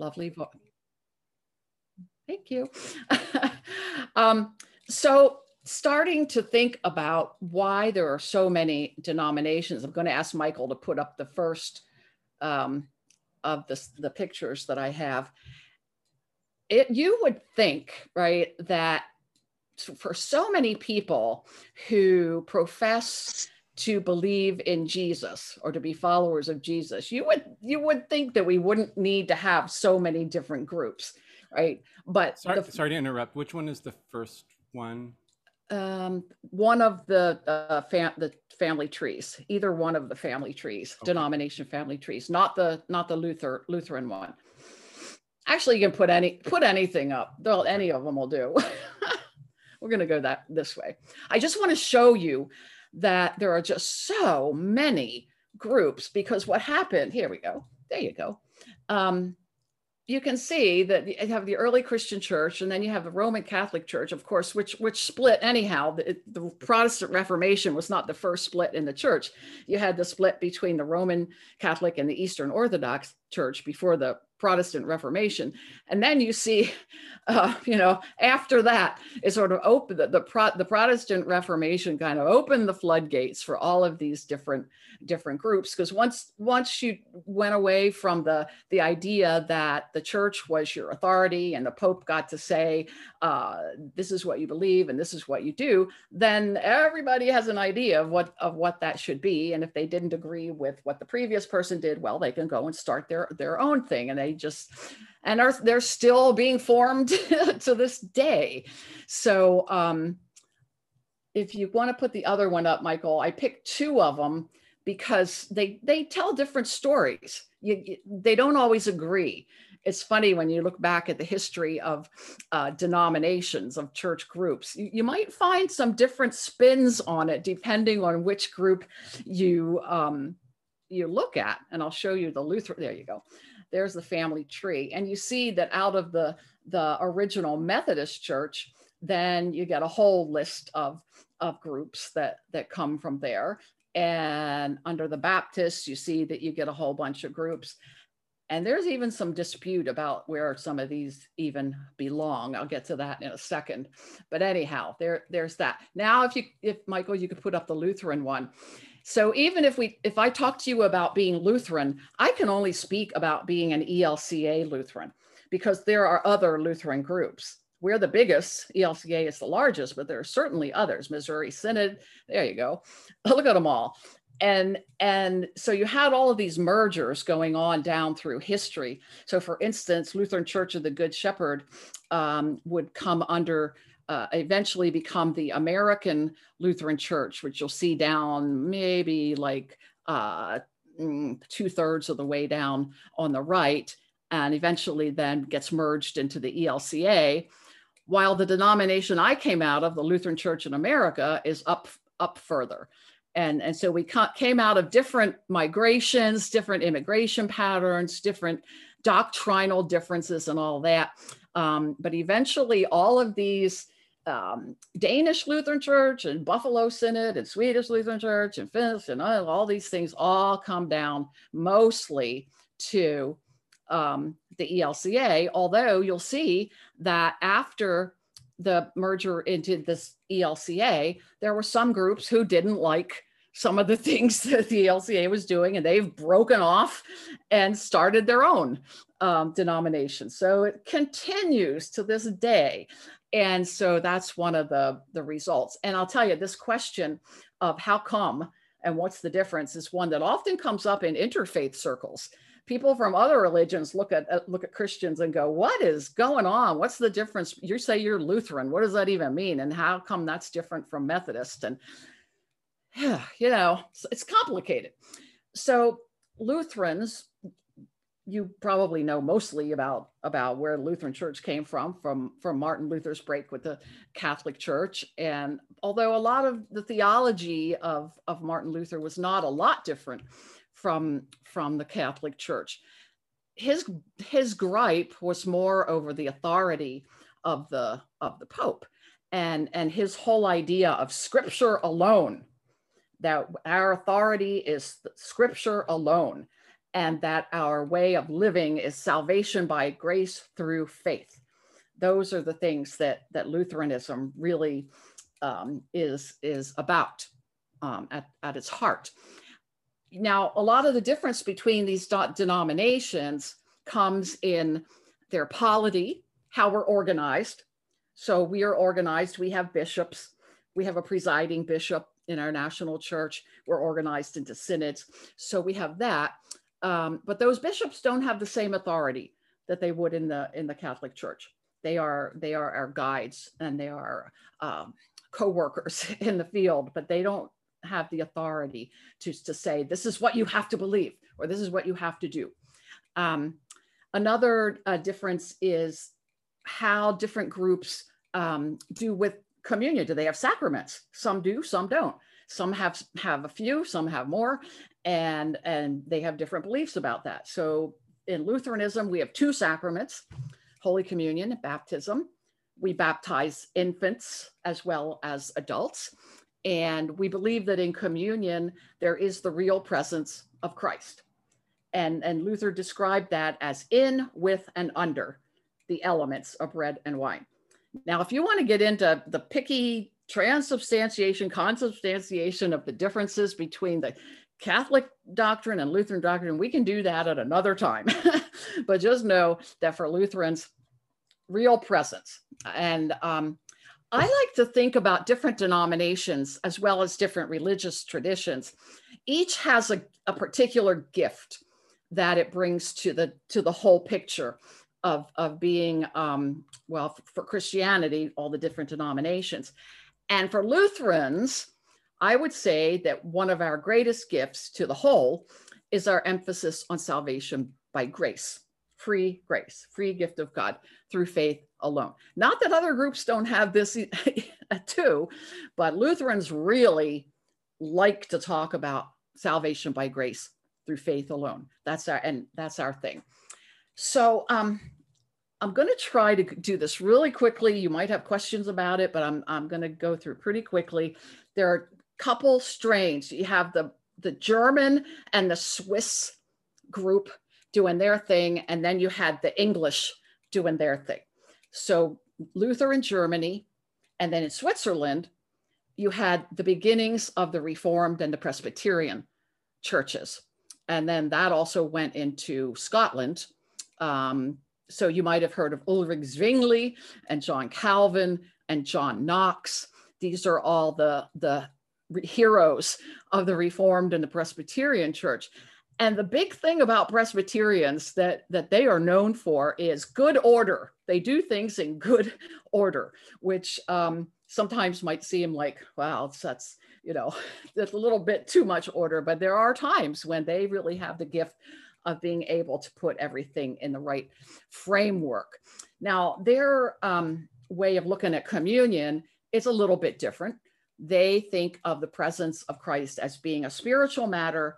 lovely voice. Thank you. um, so starting to think about why there are so many denominations, I'm going to ask Michael to put up the first um, of the, the pictures that I have. It, you would think, right, that for so many people who profess to believe in Jesus or to be followers of Jesus, you would you would think that we wouldn't need to have so many different groups, right? But sorry, the, sorry to interrupt. Which one is the first one? Um, one of the uh, fam- the family trees, either one of the family trees, okay. denomination family trees, not the not the Luther Lutheran one. Actually, you can put any put anything up. They'll, any of them will do. We're going to go that this way. I just want to show you that there are just so many groups because what happened, here we go. There you go. Um, you can see that you have the early Christian church and then you have the Roman Catholic Church, of course, which which split anyhow. The, the, Protestant Reformation was not the first split in the church. You had the split between the Roman Catholic and the Eastern Orthodox Church before the Protestant Reformation. And then you see, uh, you know, after that, it sort of opened the, the, Pro, the Protestant Reformation kind of opened the floodgates for all of these different different groups. Because once once you went away from the the idea that the church was your authority and the Pope got to say, uh, this is what you believe and this is what you do, then everybody has an idea of what of what that should be. And if they didn't agree with what the previous person did, well, they can go and start their their own thing. And they just and are they're still being formed to this day. So um, if you want to put the other one up, Michael, I picked two of them because they they tell different stories. You, you, they don't always agree. It's funny when you look back at the history of uh, denominations of church groups. You, you, might find some different spins on it depending on which group you um, you look at. And I'll show you the Luther. There you go there's the family tree. And you see that out of the, the original Methodist church, then you get a whole list of, of groups that, that come from there. And under the Baptists, you see that you get a whole bunch of groups. And there's even some dispute about where some of these even belong. I'll get to that in a second. But anyhow, there, there's that. Now, if you, if Michael, you could put up the Lutheran one. So even if we if I talk to you about being Lutheran, I can only speak about being an ELCA Lutheran because there are other Lutheran groups. We're the biggest, ELCA is the largest, but there are certainly others. Missouri Synod, there you go. Look at them all. And and so you had all of these mergers going on down through history. So for instance, Lutheran Church of the Good Shepherd um, would come under uh, eventually become the American Lutheran Church, which you'll see down maybe like uh, mm, two thirds of the way down on the right, and eventually then gets merged into the ELCA. While the denomination I came out of, the Lutheran Church in America, is up up further. And, and so we came out of different migrations, different immigration patterns, different doctrinal differences, and all that. Um, but eventually, all of these um, Danish Lutheran Church and Buffalo Synod and Swedish Lutheran Church and Finnish and all, all these things all come down mostly to um, the ELCA, although you'll see that after the merger into this ELCA, there were some groups who didn't like some of the things that the ELCA was doing, and they've broken off and started their own um, denomination. So it continues to this day and so that's one of the the results. And i'll tell you this question of how come and what's the difference is one that often comes up in interfaith circles. People from other religions look at uh, look at christians and go what is going on? What's the difference? You say you're lutheran. What does that even mean? And how come that's different from methodist? And yeah you know it's complicated. So lutherans you probably know mostly about about where Lutheran Church came from, from from Martin Luther's break with the Catholic Church. And although a lot of the theology of of Martin Luther was not a lot different from from the Catholic Church, his his gripe was more over the authority of the of the Pope, and and his whole idea of Scripture alone, that our authority is Scripture alone and that our way of living is salvation by grace through faith. Those are the things that, that Lutheranism really um, is, is about um, at, at its heart. Now, a lot of the difference between these denominations comes in their polity, how we're organized. So we are organized, we have bishops, we have a presiding bishop in our national church, we're organized into synods. So we have that. Um, but those bishops don't have the same authority that they would in the in the Catholic Church. They are they are our guides and they are um, co-workers in the field, but they don't have the authority to, to say this is what you have to believe or this is what you have to do. Um, another uh, difference is how different groups um, do with communion. Do they have sacraments? Some do, some don't. Some have have a few, some have more, and and they have different beliefs about that. So in Lutheranism, we have two sacraments: Holy Communion, and baptism. We baptize infants as well as adults. And we believe that in communion, there is the real presence of Christ. And, and Luther described that as in, with, and under the elements of bread and wine. Now, if you want to get into the picky transubstantiation, consubstantiation of the differences between the Catholic doctrine and Lutheran doctrine, we can do that at another time. but just know that for Lutherans, real presence. And um, I like to think about different denominations as well as different religious traditions. Each has a, a particular gift that it brings to the to the whole picture of, of being, um, well, for Christianity, all the different denominations. And for Lutherans, I would say that one of our greatest gifts to the whole is our emphasis on salvation by grace, free grace, free gift of God through faith alone. Not that other groups don't have this too, but Lutherans really like to talk about salvation by grace through faith alone. That's our and that's our thing. So um, I'm going to try to do this really quickly. You might have questions about it, but I'm I'm going to go through pretty quickly. There are couple strains. You have the the German and the Swiss group doing their thing, and then you had the English doing their thing. So Luther in Germany, and then in Switzerland, you had the beginnings of the Reformed and the Presbyterian churches. And then that also went into Scotland. Um, so you might have heard of Ulrich Zwingli and John Calvin and John Knox. These are all the, the heroes of the Reformed and the Presbyterian church. And the big thing about Presbyterians that, that they are known for is good order. They do things in good order, which um, sometimes might seem like, wow, that's, you know, that's a little bit too much order, but there are times when they really have the gift of being able to put everything in the right framework. Now, their um, way of looking at communion is a little bit different. They think of the presence of Christ as being a spiritual matter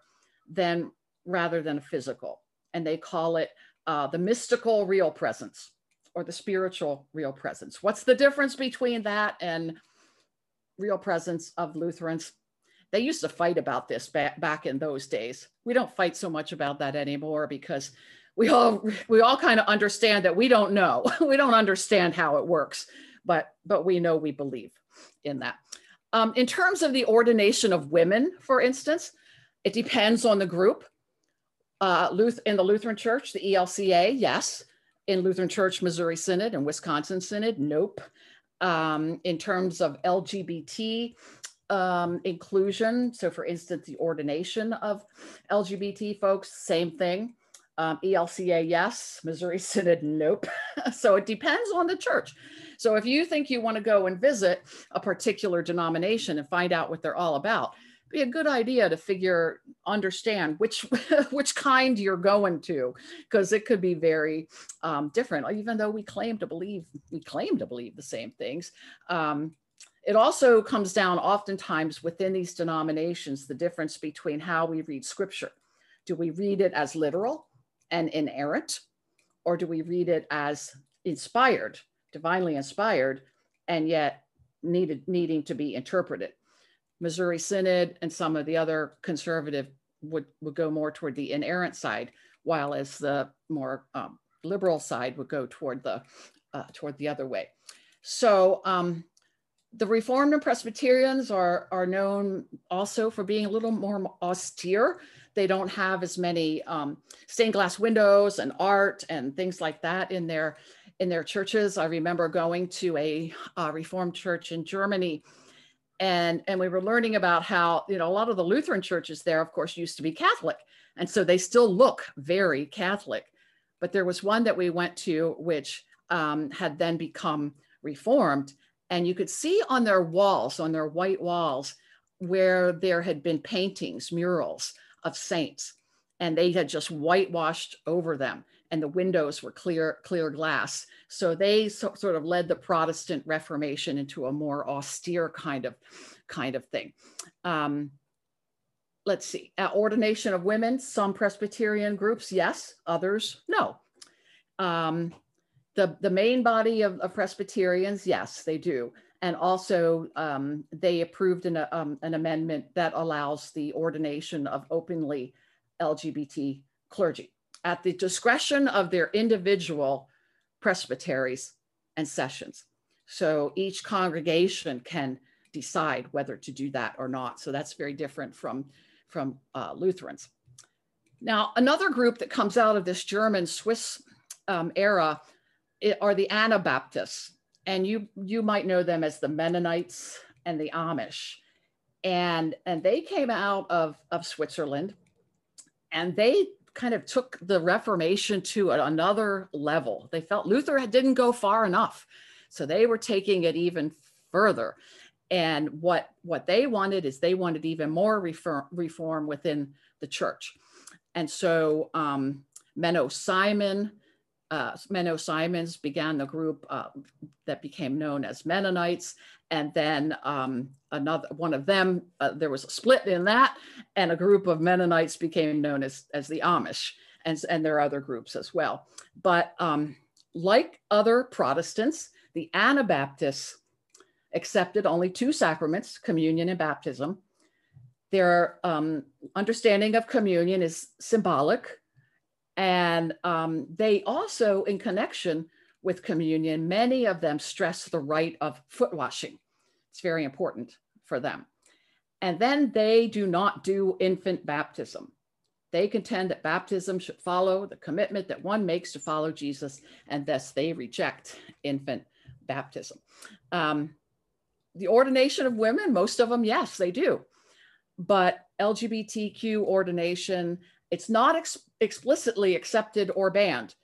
than rather than a physical. And they call it uh, the mystical real presence or the spiritual real presence. What's the difference between that and real presence of Lutherans? They used to fight about this back, back in those days. We don't fight so much about that anymore because we all we all kind of understand that we don't know. we don't understand how it works, but but we know we believe in that. Um, in terms of the ordination of women, for instance, it depends on the group. Uh, Luth- in the Lutheran Church, the ELCA, yes. In Lutheran Church, Missouri Synod and Wisconsin Synod, nope. Um, in terms of LGBT um, inclusion, so for instance, the ordination of LGBT folks, same thing. Um, ELCA, yes. Missouri Synod, nope. so it depends on the church. So if you think you want to go and visit a particular denomination and find out what they're all about, be a good idea to figure understand which which kind you're going to because it could be very um, different. Even though we claim to believe we claim to believe the same things um, it also comes down oftentimes within these denominations the difference between how we read scripture. Do we read it as literal and inerrant or do we read it as inspired divinely inspired and yet needed needing to be interpreted Missouri Synod and some of the other conservative would, would go more toward the inerrant side, while as the more um, liberal side would go toward the uh, toward the other way. So um, the Reformed and Presbyterians are, are known also for being a little more austere. They don't have as many um, stained glass windows and art and things like that in their in their churches. I remember going to a, a Reformed church in Germany, and and we were learning about how you know a lot of the Lutheran churches there, of course, used to be Catholic, and so they still look very Catholic. But there was one that we went to which um, had then become Reformed, and you could see on their walls, on their white walls, where there had been paintings, murals of saints, and they had just whitewashed over them, and the windows were clear, clear glass. So they so, sort of led the Protestant Reformation into a more austere kind of, kind of thing. Um, let's see, uh, ordination of women, some Presbyterian groups, yes, others, no. Um, the, the main body of, of Presbyterians, yes, they do. And also um, they approved an, um, an amendment that allows the ordination of openly LGBT clergy at the discretion of their individual presbyteries and sessions. So each congregation can decide whether to do that or not. So that's very different from, from uh, Lutherans. Now, another group that comes out of this German Swiss um, era are the Anabaptists, and you you might know them as the Mennonites and the Amish, and and they came out of of Switzerland, and they kind of took the Reformation to another level. They felt Luther didn't go far enough, so they were taking it even further. And what what they wanted is they wanted even more reform, reform within the church, and so um, Menno Simon uh, Menno Simons began the group uh, that became known as Mennonites. And then um, another one of them, uh, there was a split in that, and a group of Mennonites became known as, as the Amish. And, and there are other groups as well. But um, like other Protestants, the Anabaptists accepted only two sacraments, communion and baptism. Their um, understanding of communion is symbolic, and um, they also, in connection with communion, many of them stress the rite of foot washing. It's very important for them. And then they do not do infant baptism. They contend that baptism should follow the commitment that one makes to follow Jesus, and thus they reject infant baptism. Um, the ordination of women, most of them, yes, they do. But LGBTQ ordination it's not ex explicitly accepted or banned,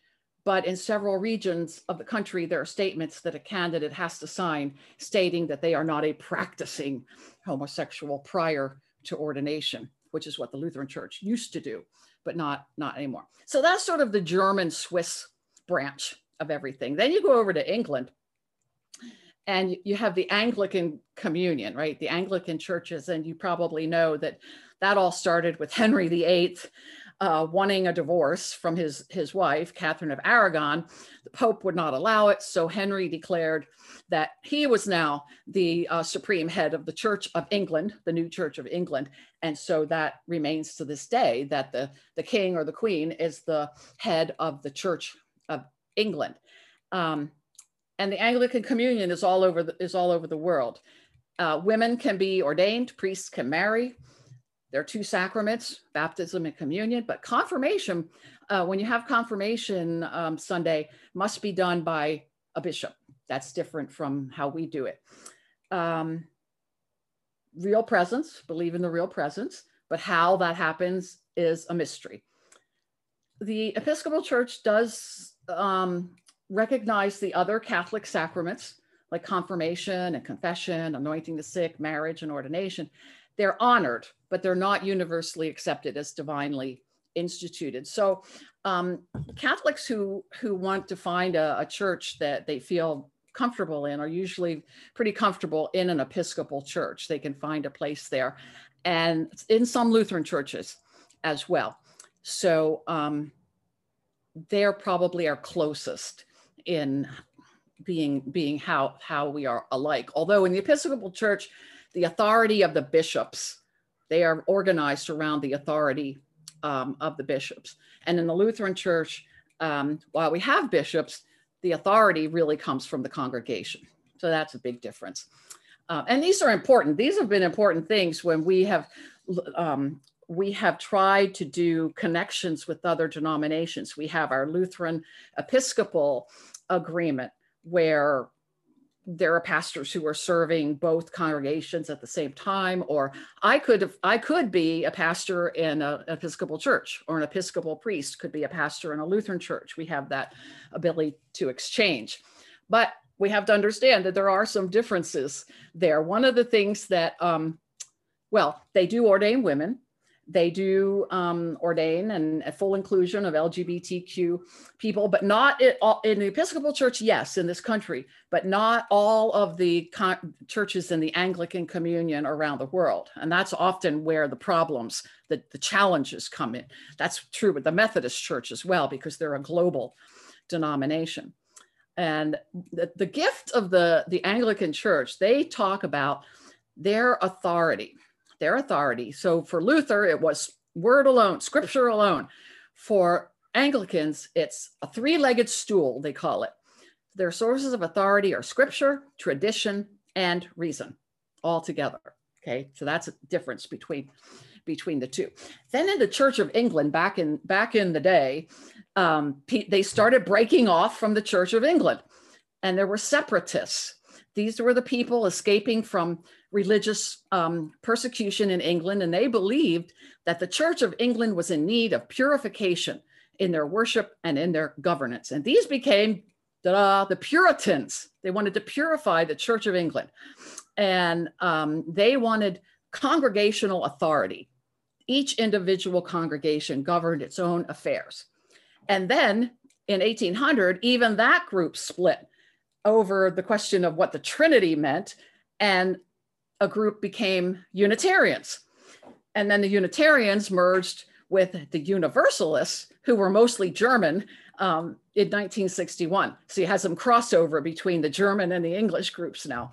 but in several regions of the country, there are statements that a candidate has to sign stating that they are not a practicing homosexual prior to ordination, which is what the Lutheran Church used to do, but not, not anymore. So that's sort of the German Swiss branch of everything. Then you go over to England and you have the Anglican communion, right? The Anglican churches, and you probably know that that all started with Henry VIII uh, wanting a divorce from his, his wife, Catherine of Aragon. The Pope would not allow it, so Henry declared that he was now the uh, supreme head of the Church of England, the new Church of England. And so that remains to this day that the, the king or the queen is the head of the Church of England. Um, and the Anglican communion is all over the, is all over the world. Uh, women can be ordained, priests can marry. There are two sacraments, baptism and communion, but confirmation, uh, when you have confirmation um, Sunday, must be done by a bishop. That's different from how we do it. Um, real presence, believe in the real presence, but how that happens is a mystery. The Episcopal Church does um, recognize the other Catholic sacraments like confirmation and confession, anointing the sick, marriage, and ordination they're honored, but they're not universally accepted as divinely instituted. So um, Catholics who who want to find a, a, church that they feel comfortable in are usually pretty comfortable in an Episcopal church. They can find a place there, and in some Lutheran churches as well. So um, they're probably our closest in being being how how we are alike. Although in the Episcopal Church the authority of the bishops They are organized around the authority um, of the bishops. And in the Lutheran Church, um, while we have bishops, the authority really comes from the congregation. So that's a big difference. Uh, and these are important. These have been important things when we have um, we have tried to do connections with other denominations. We have our Lutheran Episcopal agreement where there are pastors who are serving both congregations at the same time or i could i could be a pastor in an episcopal church or an episcopal priest could be a pastor in a lutheran church. We have that ability to exchange. But we have to understand that there are some differences there. One of the things that um, well they do ordain women they do um, ordain and a full inclusion of LGBTQ people, but not all, in the Episcopal Church, yes, in this country, but not all of the churches in the Anglican Communion around the world. And that's often where the problems, the, the challenges come in. That's true with the Methodist Church as well, because they're a global denomination. And the, the gift of the, the Anglican Church, they talk about their authority their authority. So for Luther, it was word alone, scripture alone. For Anglicans, it's a three legged stool, they call it. Their sources of authority are scripture, tradition, and reason all together. Okay, so that's a difference between between the two. Then in the Church of England, back in back in the day, um, they started breaking off from the Church of England, and there were separatists. These were the people escaping from religious um, persecution in England, and they believed that the Church of England was in need of purification in their worship and in their governance. And these became the Puritans. They wanted to purify the Church of England, and um, they wanted congregational authority. Each individual congregation governed its own affairs. And then in 1800, even that group split over the question of what the Trinity meant. And a group became Unitarians. And then the Unitarians merged with the Universalists, who were mostly German, um, in 1961. So you had some crossover between the German and the English groups now.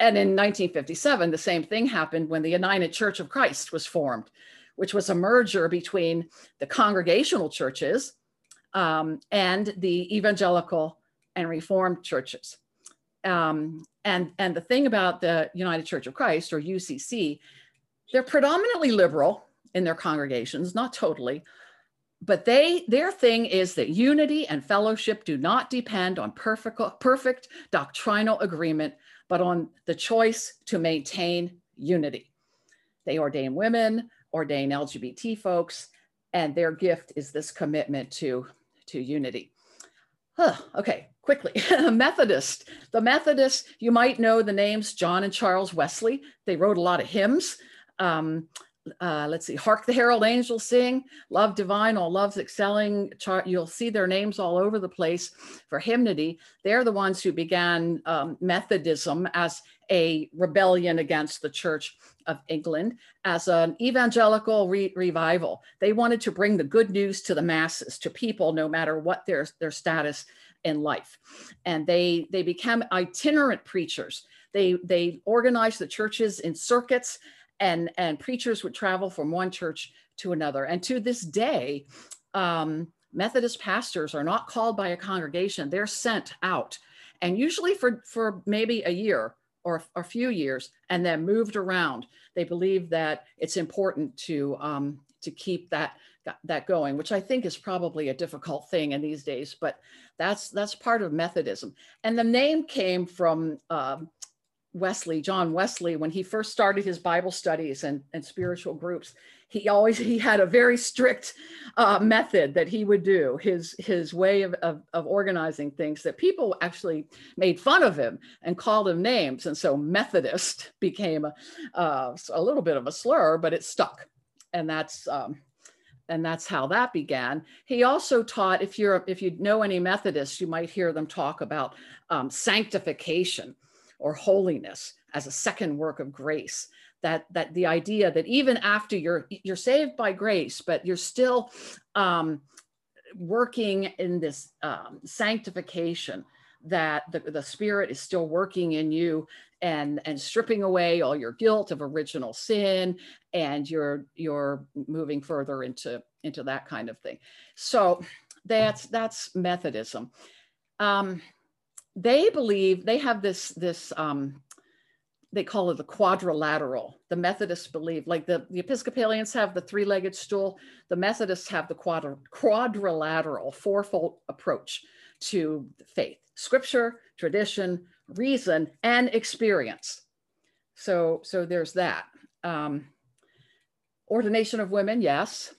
And in 1957, the same thing happened when the United Church of Christ was formed, which was a merger between the congregational churches um, and the evangelical and reformed churches. Um, and, and the thing about the United Church of Christ or UCC, they're predominantly liberal in their congregations, not totally, but they their thing is that unity and fellowship do not depend on perfect, perfect doctrinal agreement, but on the choice to maintain unity. They ordain women, ordain LGBT folks, and their gift is this commitment to, to unity. Huh, okay, quickly. Methodist. The Methodists, you might know the names John and Charles Wesley. They wrote a lot of hymns. Um, uh, let's see, Hark the Herald Angels Sing, Love Divine, All Love's Excelling. You'll see their names all over the place for hymnody. They're the ones who began um, Methodism as a rebellion against the Church of England, as an evangelical re revival. They wanted to bring the good news to the masses, to people, no matter what their, their status in life. And they, they become itinerant preachers. They, they organized the churches in circuits and, and preachers would travel from one church to another. And to this day, um, Methodist pastors are not called by a congregation, they're sent out. And usually for, for maybe a year or a few years and then moved around. They believe that it's important to, um, to keep that that going, which I think is probably a difficult thing in these days, but that's that's part of Methodism. And the name came from uh, Wesley, John Wesley, when he first started his Bible studies and, and spiritual groups. He always he had a very strict uh, method that he would do. His his way of, of, of organizing things that people actually made fun of him and called him names, and so Methodist became a, uh, a little bit of a slur, but it stuck, and that's um, and that's how that began. He also taught, if you're if you know any Methodists, you might hear them talk about um, sanctification or holiness as a second work of grace. That that the idea that even after you're you're saved by grace, but you're still um, working in this um, sanctification that the, the spirit is still working in you and and stripping away all your guilt of original sin and you're you're moving further into into that kind of thing. So that's that's methodism. Um, they believe they have this this um, they call it the quadrilateral. The Methodists believe, like the, the Episcopalians have the three legged stool, the Methodists have the quadri- quadrilateral, fourfold approach to faith. Scripture, tradition, reason, and experience. So, so there's that. Um, ordination of women, yes.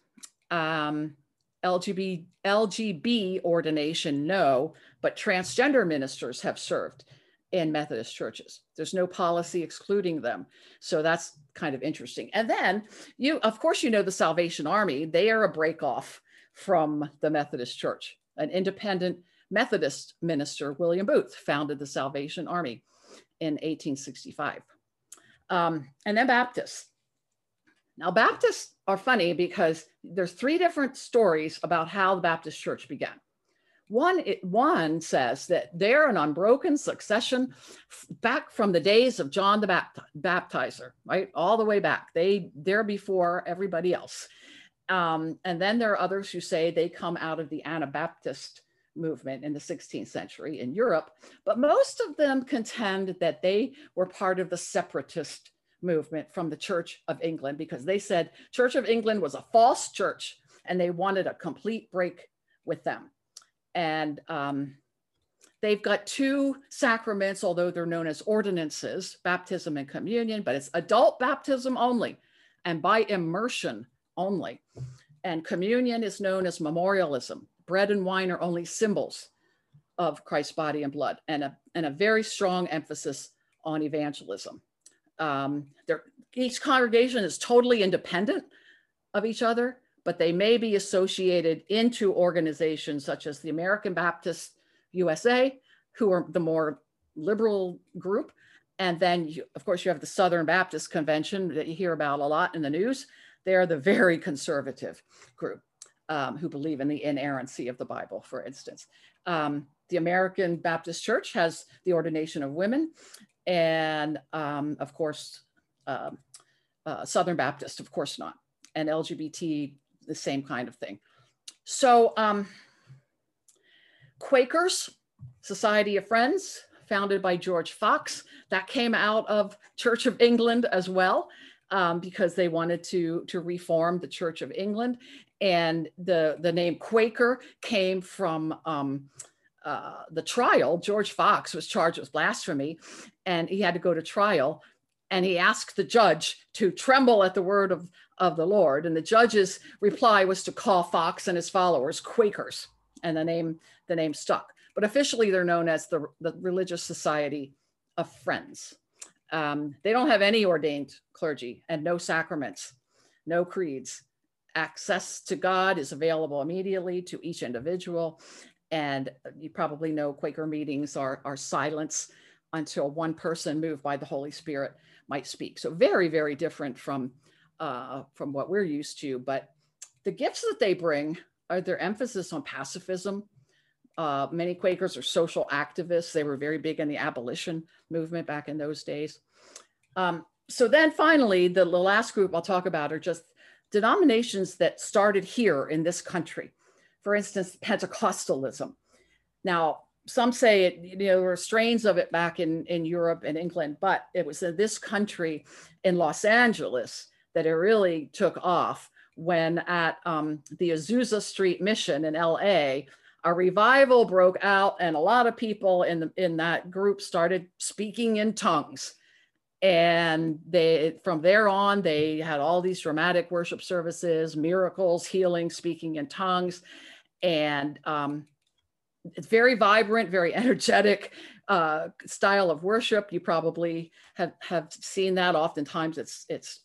Um, LGB, LGB ordination, no, but transgender ministers have served in Methodist churches. There's no policy excluding them. So that's kind of interesting. And then you, of course, you know the Salvation Army, they are a break off from the Methodist Church. An independent Methodist minister, William Booth, founded the Salvation Army in 1865. Um, and then Baptists. Now, Baptists are funny because there's three different stories about how the Baptist church began. One, it, one says that they're an unbroken succession back from the days of John the Bapt- Baptizer, right? All the way back. They they're before everybody else. Um, and then there are others who say they come out of the Anabaptist movement in the 16th century in Europe, but most of them contend that they were part of the separatist movement from the Church of England because they said Church of England was a false church and they wanted a complete break with them and um, they've got two sacraments, although they're known as ordinances, baptism and communion, but it's adult baptism only and by immersion only. And communion is known as memorialism. Bread and wine are only symbols of Christ's body and blood, and a, and a very strong emphasis on evangelism. Um, each congregation is totally independent of each other, but they may be associated into organizations such as the American Baptist USA, who are the more liberal group. And then, you, of course, you have the Southern Baptist Convention that you hear about a lot in the news. They're the very conservative group um, who believe in the inerrancy of the Bible, for instance. Um, the American Baptist Church has the ordination of women. And um, of course, uh, uh, Southern Baptist, of course not. And LGBT the same kind of thing. So um, Quakers, Society of Friends, founded by George Fox, that came out of Church of England as well. Um, because they wanted to to reform the Church of England, and the the name Quaker came from um, uh, the trial. George Fox was charged with blasphemy, and he had to go to trial. And he asked the judge to tremble at the word of of the Lord. And the judge's reply was to call Fox and his followers Quakers, and the name the name stuck. But officially, they're known as the, the Religious Society of Friends. Um, they don't have any ordained clergy and no sacraments, no creeds. Access to God is available immediately to each individual. And you probably know Quaker meetings are, are silence until one person moved by the Holy Spirit might speak. So very, very different from uh, from what we're used to. But the gifts that they bring are their emphasis on pacifism. Uh, many Quakers are social activists. They were very big in the abolition movement back in those days. Um, so then finally, the, the last group I'll talk about are just denominations that started here in this country. For instance, Pentecostalism. Now, some say it, you know, there were strains of it back in, in Europe and England, but it was in this country in Los Angeles that it really took off when at um, the Azusa Street Mission in LA, a revival broke out and a lot of people in, the, in that group started speaking in tongues. And they, from there on, they had all these dramatic worship services, miracles, healing, speaking in tongues. And um, it's very vibrant, very energetic uh, style of worship. You probably have, have seen that. Oftentimes it's, it's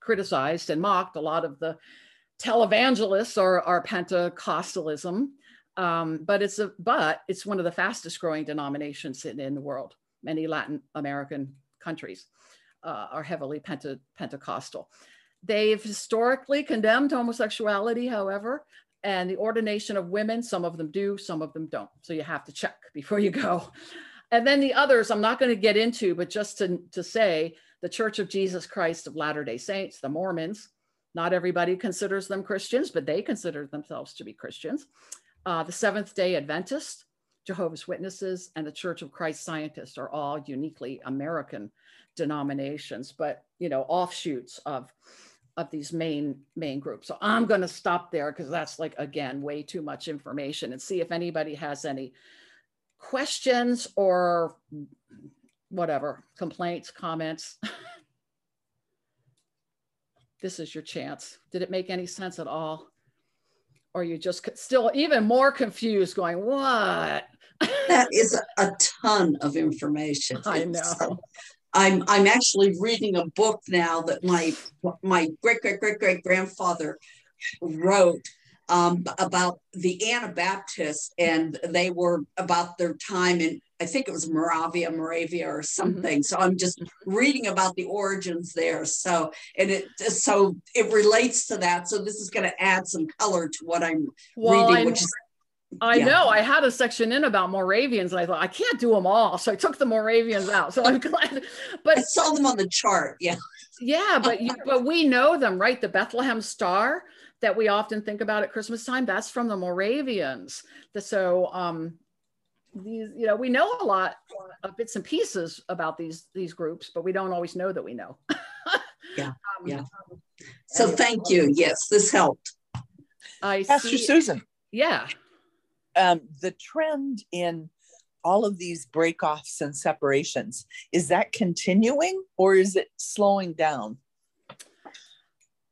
criticized and mocked. A lot of the televangelists are, are Pentecostalism, um, but it's a but it's one of the fastest growing denominations in, in the world. Many Latin American countries uh, are heavily Pente, Pentecostal. They've historically condemned homosexuality, however, And the ordination of women, some of them do, some of them don't. So you have to check before you go. And then the others, I'm not going to get into, but just to, to say the Church of Jesus Christ of Latter day Saints, the Mormons, not everybody considers them Christians, but they consider themselves to be Christians. Uh, the Seventh day Adventist, Jehovah's Witnesses, and the Church of Christ Scientists are all uniquely American denominations, but you know, offshoots of of these main main groups. So I'm going to stop there because that's like again way too much information and see if anybody has any questions or whatever complaints, comments. this is your chance. Did it make any sense at all? Or you just still even more confused going, what? that is a, ton of information. I know. So I'm I'm actually reading a book now that my my great great great great grandfather wrote um, about the Anabaptists, and they were about their time in I think it was Moravia, Moravia, or mm-hmm. something. Mm-hmm. So I'm just mm-hmm. reading about the origins there. So and it so it relates to that. So this is going to add some color to what I'm well, reading, which is I yeah. know. I had a section in about Moravians, and I thought I can't do them all, so I took the Moravians out. So I'm glad. But I saw them on the chart. Yeah. Yeah, but you, but we know them, right? The Bethlehem Star that we often think about at Christmas time. That's from the Moravians. The, so um, these, you know, we know a lot of bits and pieces about these these groups, but we don't always know that we know. yeah. Um, yeah. So thank you. Yes, this helped. I Pastor see, Susan. Yeah um, the trend in all of these breakoffs and separations is that continuing or is it slowing down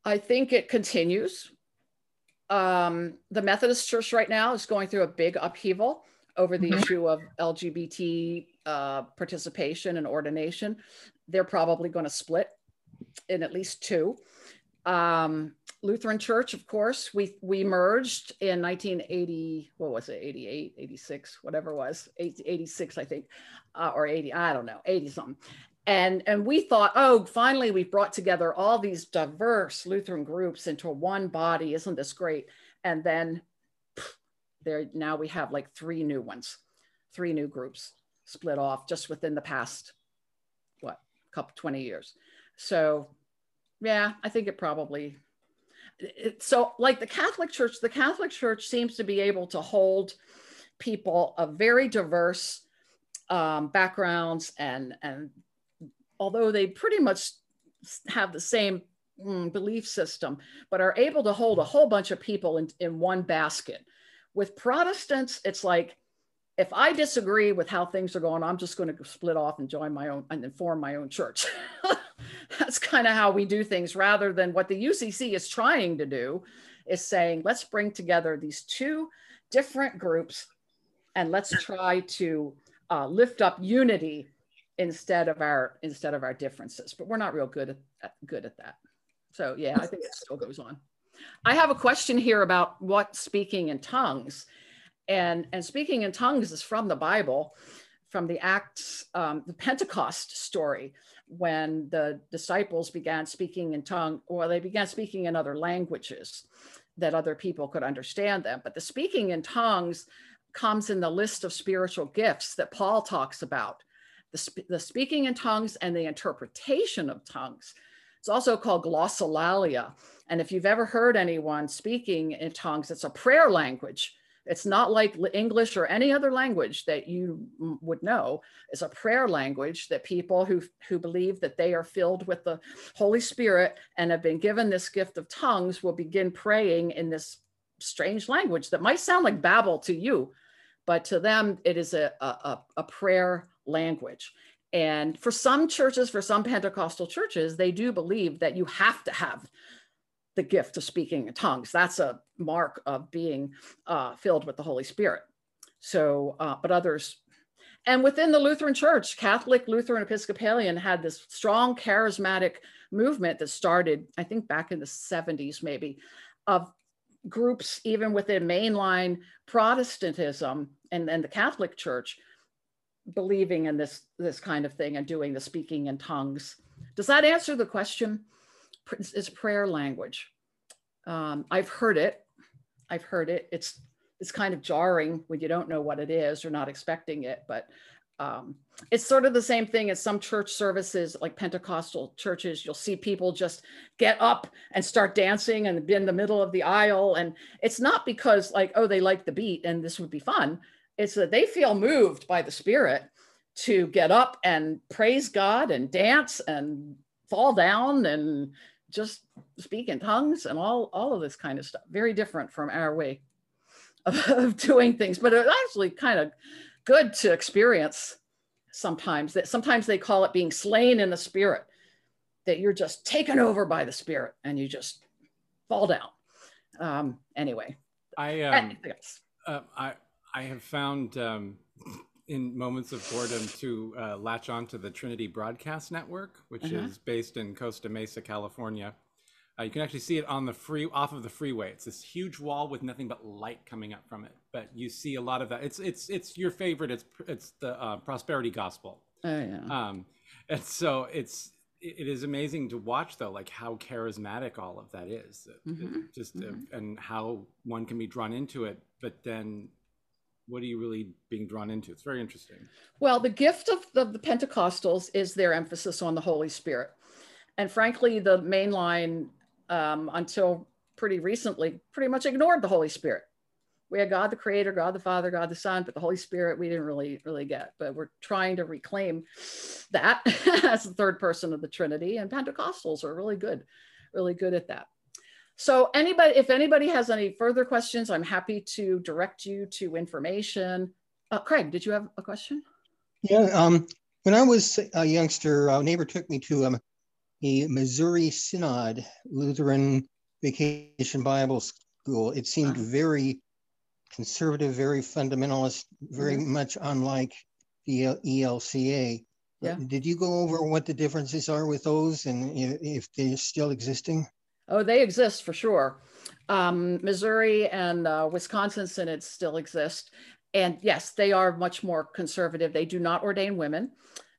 i think it continues um, the methodist church right now is going through a big upheaval over the mm-hmm. issue of lgbt uh, participation and ordination they're probably going to split in at least two um, Lutheran Church, of course, we we merged in 1980. What was it? 88, 86, whatever it was, 86, I think, uh, or 80. I don't know, 80 something. And and we thought, oh, finally, we've brought together all these diverse Lutheran groups into one body. Isn't this great? And then there now we have like three new ones, three new groups split off just within the past what couple 20 years. So yeah, I think it probably so like the Catholic Church, the Catholic Church seems to be able to hold people of very diverse um, backgrounds and and although they pretty much have the same mm, belief system, but are able to hold a whole bunch of people in, in one basket. With Protestants, it's like if I disagree with how things are going, I'm just going to split off and join my own and then form my own church. that's kind of how we do things rather than what the UCC is trying to do is saying, let's bring together these two different groups and let's try to uh, lift up unity instead of our instead of our differences but we're not real good at good at that so yeah i think it still goes on i have a question here about what speaking in tongues and and speaking in tongues is from the bible from the acts um, the pentecost story when the disciples began speaking in tongue, or they began speaking in other languages that other people could understand them. But the speaking in tongues comes in the list of spiritual gifts that Paul talks about. The, sp- the speaking in tongues and the interpretation of tongues. It's also called glossolalia. And if you've ever heard anyone speaking in tongues, it's a prayer language it's not like English or any other language that you would know. It's a prayer language that people who, who believe that they are filled with the Holy Spirit and have been given this gift of tongues will begin praying in this strange language that might sound like Babel to you, but to them, it is a, a, a prayer language. And for some churches, for some Pentecostal churches, they do believe that you have to have the gift of speaking in tongues. That's a mark of being uh, filled with the Holy Spirit. So, uh, but others, and within the Lutheran Church, Catholic, Lutheran, Episcopalian had this strong charismatic movement that started, I think, back in the 70s, maybe, of groups even within mainline Protestantism and, and the Catholic Church believing in this this kind of thing and doing the speaking in tongues. Does that answer the question? is prayer language. Um, I've heard it. I've heard it. It's it's kind of jarring when you don't know what it is or not expecting it, but um, it's sort of the same thing as some church services, like Pentecostal churches. You'll see people just get up and start dancing and be in the middle of the aisle. And it's not because, like, oh, they like the beat and this would be fun. It's that they feel moved by the Spirit to get up and praise God and dance and fall down and just speak in tongues and all, all of this kind of stuff. Very different from our way of, of doing things, but it's actually kind of good to experience sometimes that sometimes they call it being slain in the spirit that you're just taken over by the spirit and you just fall down. Um anyway I um, uh, I I have found um, in moments of boredom to uh, latch onto the Trinity Broadcast Network, which Uh-huh. is based in Costa Mesa, California. Uh, you can actually see it on the free off of the freeway. It's this huge wall with nothing but light coming up from it. But you see a lot of that. It's it's it's your favorite. It's it's the uh, prosperity gospel. oh yeah Um, and so it's it is amazing to watch though, like how charismatic all of that is. Mhm, just uh, mhm. and how one can be drawn into it. But then, what are you really being drawn into? It's very interesting. Well, the gift of the, the Pentecostals is their emphasis on the Holy Spirit. And frankly, the main line um, until pretty recently pretty much ignored the Holy Spirit. We had God the Creator, God the Father, God the Son, but the Holy Spirit we didn't really really get. But we're trying to reclaim that as the third person of the Trinity, and Pentecostals are really good, really good at that. So anybody, if anybody has any further questions, I'm happy to direct you to information. Uh, Craig, did you have a question? Yeah, um, when I was a youngster, a neighbor took me to um, a Missouri Synod Lutheran Vacation Bible School. It seemed Uh-huh. very conservative, very fundamentalist, very much unlike the ELCA. Yeah. Did you go over what the differences are with those and if they're still existing? Oh, they exist for sure. Um, Missouri and uh, Wisconsin synods still exist. And yes, they are much more conservative. They do not ordain women.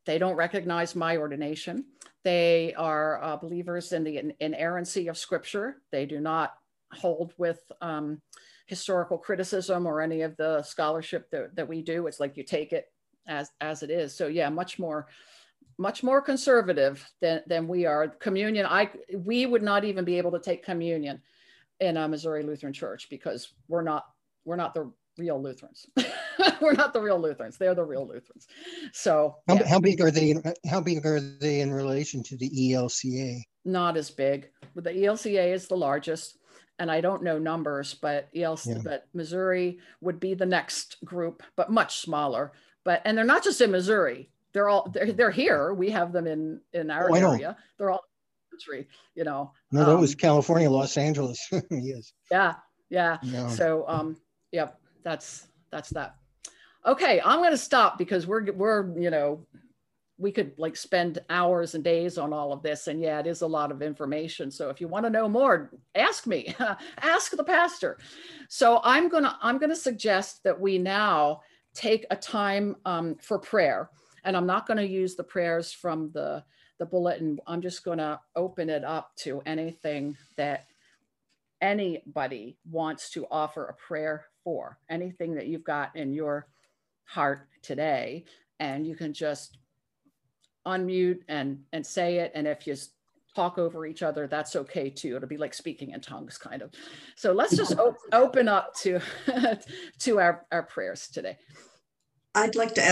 They don't recognize my ordination. They are uh, believers in the in- inerrancy of scripture. They do not hold with um, historical criticism or any of the scholarship that, that we do. It's like you take it as, as it is. So yeah, much more much more conservative than, than we are. Communion, I we would not even be able to take communion in a Missouri Lutheran Church because we're not we're not the real Lutherans. we're not the real Lutherans. They're the real Lutherans. So How, yeah, how big are they? in- How big are they in relation to the ELCA? not as big. But the ELCA is the largest, and I don't know numbers, but ELC, Yeah. but Missouri would be the next group, but much smaller. But and they're not just in Missouri. They're all they're, they're here. We have them in in our Oh, area. They're all country. You know. No, that Um, was California, Los Angeles. yes. Yeah, yeah. No. So, um, yep, that's that's that. Okay, I'm going to stop because we're we're you know we could like spend hours and days on all of this, and yeah, it is a lot of information. So if you want to know more, ask me, ask the pastor. So I'm gonna I'm gonna suggest that we now take a time um, for prayer, and I'm not going to use the prayers from the the bulletin. I'm just going to open it up to anything that anybody wants to offer a prayer for, anything that you've got in your heart today, and you can just unmute and and say it. And if you talk over each other, that's okay too. It'll be like speaking in tongues, kind of. So let's just op- open up to to our, our prayers today. I'd like to